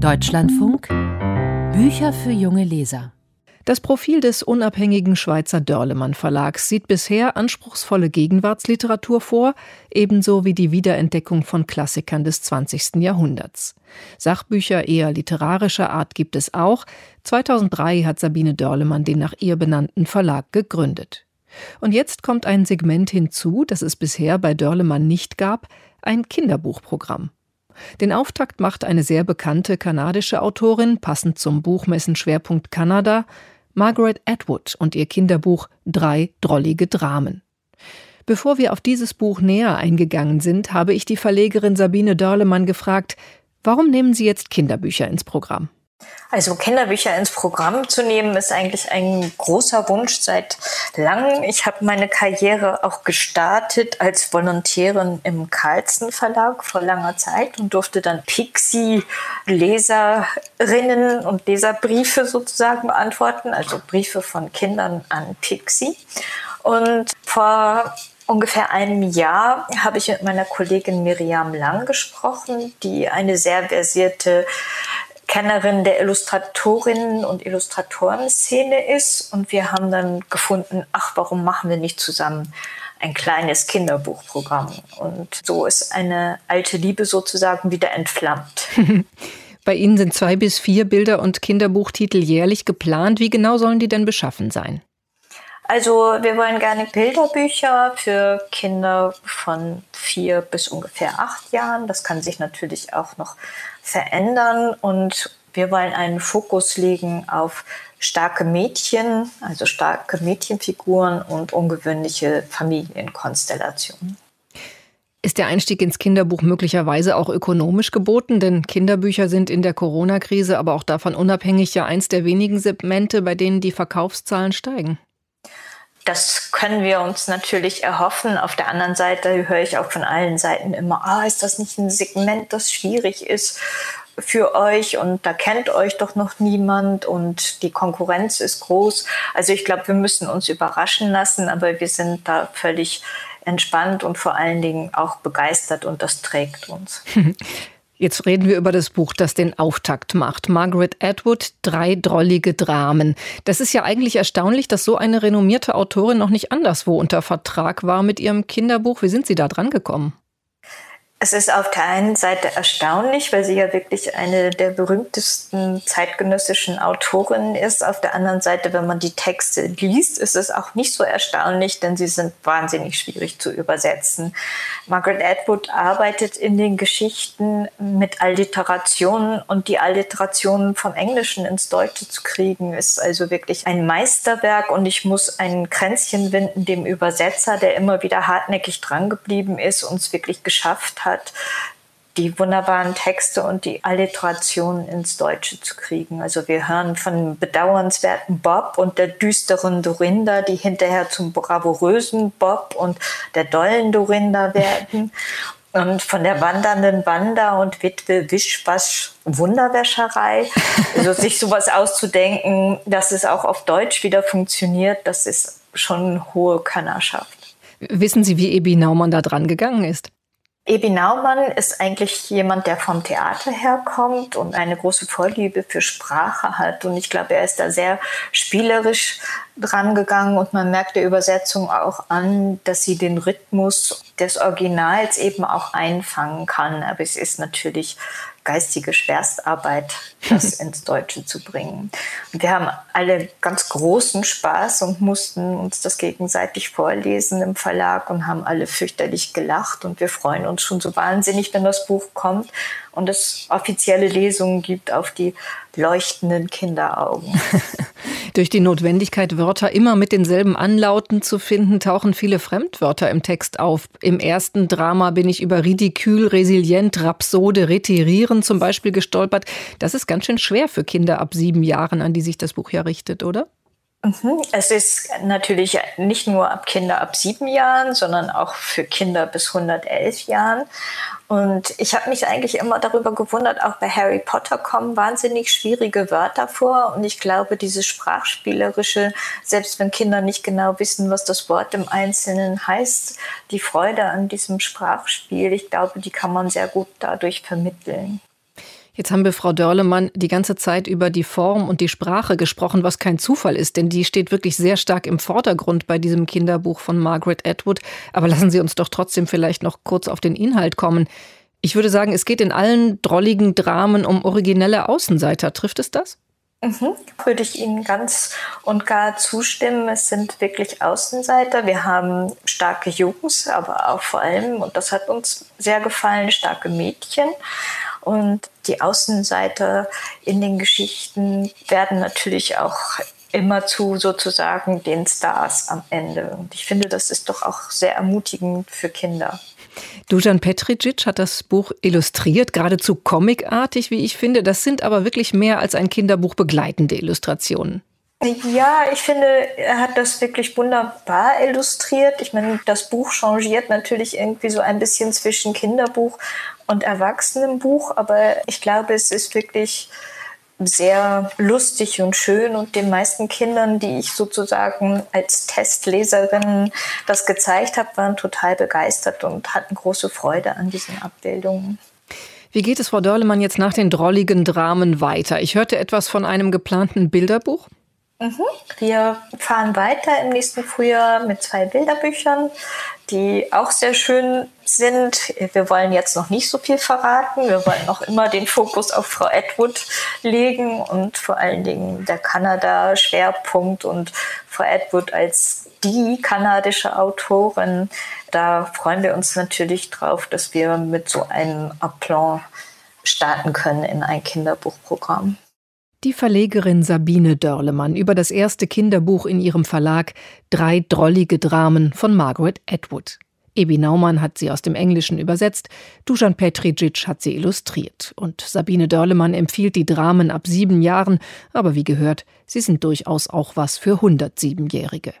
Deutschlandfunk Bücher für junge Leser. Das Profil des unabhängigen Schweizer Dörlemann Verlags sieht bisher anspruchsvolle Gegenwartsliteratur vor, ebenso wie die Wiederentdeckung von Klassikern des 20. Jahrhunderts. Sachbücher eher literarischer Art gibt es auch. 2003 hat Sabine Dörlemann den nach ihr benannten Verlag gegründet. Und jetzt kommt ein Segment hinzu, das es bisher bei Dörlemann nicht gab, ein Kinderbuchprogramm. Den Auftakt macht eine sehr bekannte kanadische Autorin, passend zum Buchmessenschwerpunkt Kanada, Margaret Atwood und ihr Kinderbuch Drei drollige Dramen. Bevor wir auf dieses Buch näher eingegangen sind, habe ich die Verlegerin Sabine Dörlemann gefragt, warum nehmen Sie jetzt Kinderbücher ins Programm? Also Kinderbücher ins Programm zu nehmen, ist eigentlich ein großer Wunsch seit langem. Ich habe meine Karriere auch gestartet als Volontärin im Carlsen Verlag vor langer Zeit und durfte dann Pixie-Leserinnen und Leserbriefe sozusagen beantworten, also Briefe von Kindern an Pixie. Und vor ungefähr einem Jahr habe ich mit meiner Kollegin Miriam Lang gesprochen, die eine sehr versierte Kennerin der Illustratorinnen und Illustratoren-Szene ist. Und wir haben dann gefunden, ach, warum machen wir nicht zusammen ein kleines Kinderbuchprogramm? Und so ist eine alte Liebe sozusagen wieder entflammt. Bei Ihnen sind zwei bis vier Bilder und Kinderbuchtitel jährlich geplant. Wie genau sollen die denn beschaffen sein? Also wir wollen gerne Bilderbücher für Kinder von vier bis ungefähr acht Jahren. Das kann sich natürlich auch noch verändern und wir wollen einen Fokus legen auf starke Mädchen, also starke Mädchenfiguren und ungewöhnliche Familienkonstellationen. Ist der Einstieg ins Kinderbuch möglicherweise auch ökonomisch geboten? Denn Kinderbücher sind in der Corona-Krise, aber auch davon unabhängig ja eins der wenigen Segmente, bei denen die Verkaufszahlen steigen. Das können wir uns natürlich erhoffen. Auf der anderen Seite höre ich auch von allen Seiten immer, ah, ist das nicht ein Segment, das schwierig ist für euch und da kennt euch doch noch niemand und die Konkurrenz ist groß. Also ich glaube, wir müssen uns überraschen lassen, aber wir sind da völlig entspannt und vor allen Dingen auch begeistert und das trägt uns. Jetzt reden wir über das Buch, das den Auftakt macht. Margaret Atwood, drei drollige Dramen. Das ist ja eigentlich erstaunlich, dass so eine renommierte Autorin noch nicht anderswo unter Vertrag war mit ihrem Kinderbuch. Wie sind Sie da dran gekommen? Es ist auf der einen Seite erstaunlich, weil sie ja wirklich eine der berühmtesten zeitgenössischen Autorinnen ist. Auf der anderen Seite, wenn man die Texte liest, ist es auch nicht so erstaunlich, denn sie sind wahnsinnig schwierig zu übersetzen. Margaret Atwood arbeitet in den Geschichten mit Alliterationen und die Alliterationen vom Englischen ins Deutsche zu kriegen, ist also wirklich ein Meisterwerk und ich muss ein Kränzchen winden dem Übersetzer, der immer wieder hartnäckig drangeblieben ist und es wirklich geschafft hat, hat, die wunderbaren Texte und die Alliterationen ins Deutsche zu kriegen. Also wir hören von dem bedauernswerten Bob und der düsteren Dorinda, die hinterher zum bravourösen Bob und der dollen Dorinda werden. Und von der wandernden Wanda und Witwe Wischwasch Wunderwäscherei. Also sich sowas auszudenken, dass es auch auf Deutsch wieder funktioniert, das ist schon hohe Könnerschaft. Wissen Sie, wie Ebi Naumann da dran gegangen ist? Ebi Naumann ist eigentlich jemand, der vom Theater herkommt und eine große Vorliebe für Sprache hat. Und ich glaube, er ist da sehr spielerisch dran gegangen und man merkt der Übersetzung auch an, dass sie den Rhythmus des Originals eben auch einfangen kann. Aber es ist natürlich geistige Schwerstarbeit, das ins Deutsche zu bringen. Und wir haben alle ganz großen Spaß und mussten uns das gegenseitig vorlesen im Verlag und haben alle fürchterlich gelacht und wir freuen uns schon so wahnsinnig, wenn das Buch kommt und es offizielle Lesungen gibt auf die leuchtenden Kinderaugen. Durch die Notwendigkeit, Wörter immer mit denselben Anlauten zu finden, tauchen viele Fremdwörter im Text auf. Im ersten Drama bin ich über Ridikül, Resilient, Rhapsode, Retirieren zum Beispiel gestolpert. Das ist ganz schön schwer für Kinder ab sieben Jahren, an die sich das Buch ja richtet, oder? Mhm. Es ist natürlich nicht nur ab Kinder ab sieben Jahren, sondern auch für Kinder bis 111 Jahren. Und ich habe mich eigentlich immer darüber gewundert, auch bei Harry Potter kommen wahnsinnig schwierige Wörter vor. Und ich glaube, dieses Sprachspielerische, selbst wenn Kinder nicht genau wissen, was das Wort im Einzelnen heißt, die Freude an diesem Sprachspiel, ich glaube, die kann man sehr gut dadurch vermitteln. Jetzt haben wir Frau Dörlemann die ganze Zeit über die Form und die Sprache gesprochen, was kein Zufall ist, denn die steht wirklich sehr stark im Vordergrund bei diesem Kinderbuch von Margaret Atwood. Aber lassen Sie uns doch trotzdem vielleicht noch kurz auf den Inhalt kommen. Ich würde sagen, es geht in allen drolligen Dramen um originelle Außenseiter. Trifft es das? Mhm, würde ich Ihnen ganz und gar zustimmen. Es sind wirklich Außenseiter. Wir haben starke Jungs, aber auch vor allem, und das hat uns sehr gefallen, starke Mädchen. Und die Außenseiter in den Geschichten werden natürlich auch immer zu sozusagen den Stars am Ende. Und ich finde, das ist doch auch sehr ermutigend für Kinder. Dujan Petricic hat das Buch illustriert, geradezu comicartig, wie ich finde. Das sind aber wirklich mehr als ein Kinderbuch begleitende Illustrationen. Ja, ich finde, er hat das wirklich wunderbar illustriert. Ich meine, das Buch changiert natürlich irgendwie so ein bisschen zwischen Kinderbuch und Erwachsenenbuch, aber ich glaube, es ist wirklich sehr lustig und schön und den meisten Kindern, die ich sozusagen als Testleserin das gezeigt habe, waren total begeistert und hatten große Freude an diesen Abbildungen. Wie geht es Frau Dörlemann jetzt nach den drolligen Dramen weiter? Ich hörte etwas von einem geplanten Bilderbuch. Mhm. Wir fahren weiter im nächsten Frühjahr mit zwei Bilderbüchern, die auch sehr schön sind. Wir wollen jetzt noch nicht so viel verraten. Wir wollen noch immer den Fokus auf Frau Edwood legen und vor allen Dingen der Kanada-Schwerpunkt und Frau Edwood als die kanadische Autorin. Da freuen wir uns natürlich drauf, dass wir mit so einem Aplomb starten können in ein Kinderbuchprogramm. Die Verlegerin Sabine Dörlemann über das erste Kinderbuch in ihrem Verlag Drei drollige Dramen von Margaret Atwood. Ebi Naumann hat sie aus dem Englischen übersetzt, Dusan Petricic hat sie illustriert. Und Sabine Dörlemann empfiehlt die Dramen ab sieben Jahren, aber wie gehört, sie sind durchaus auch was für 107-Jährige.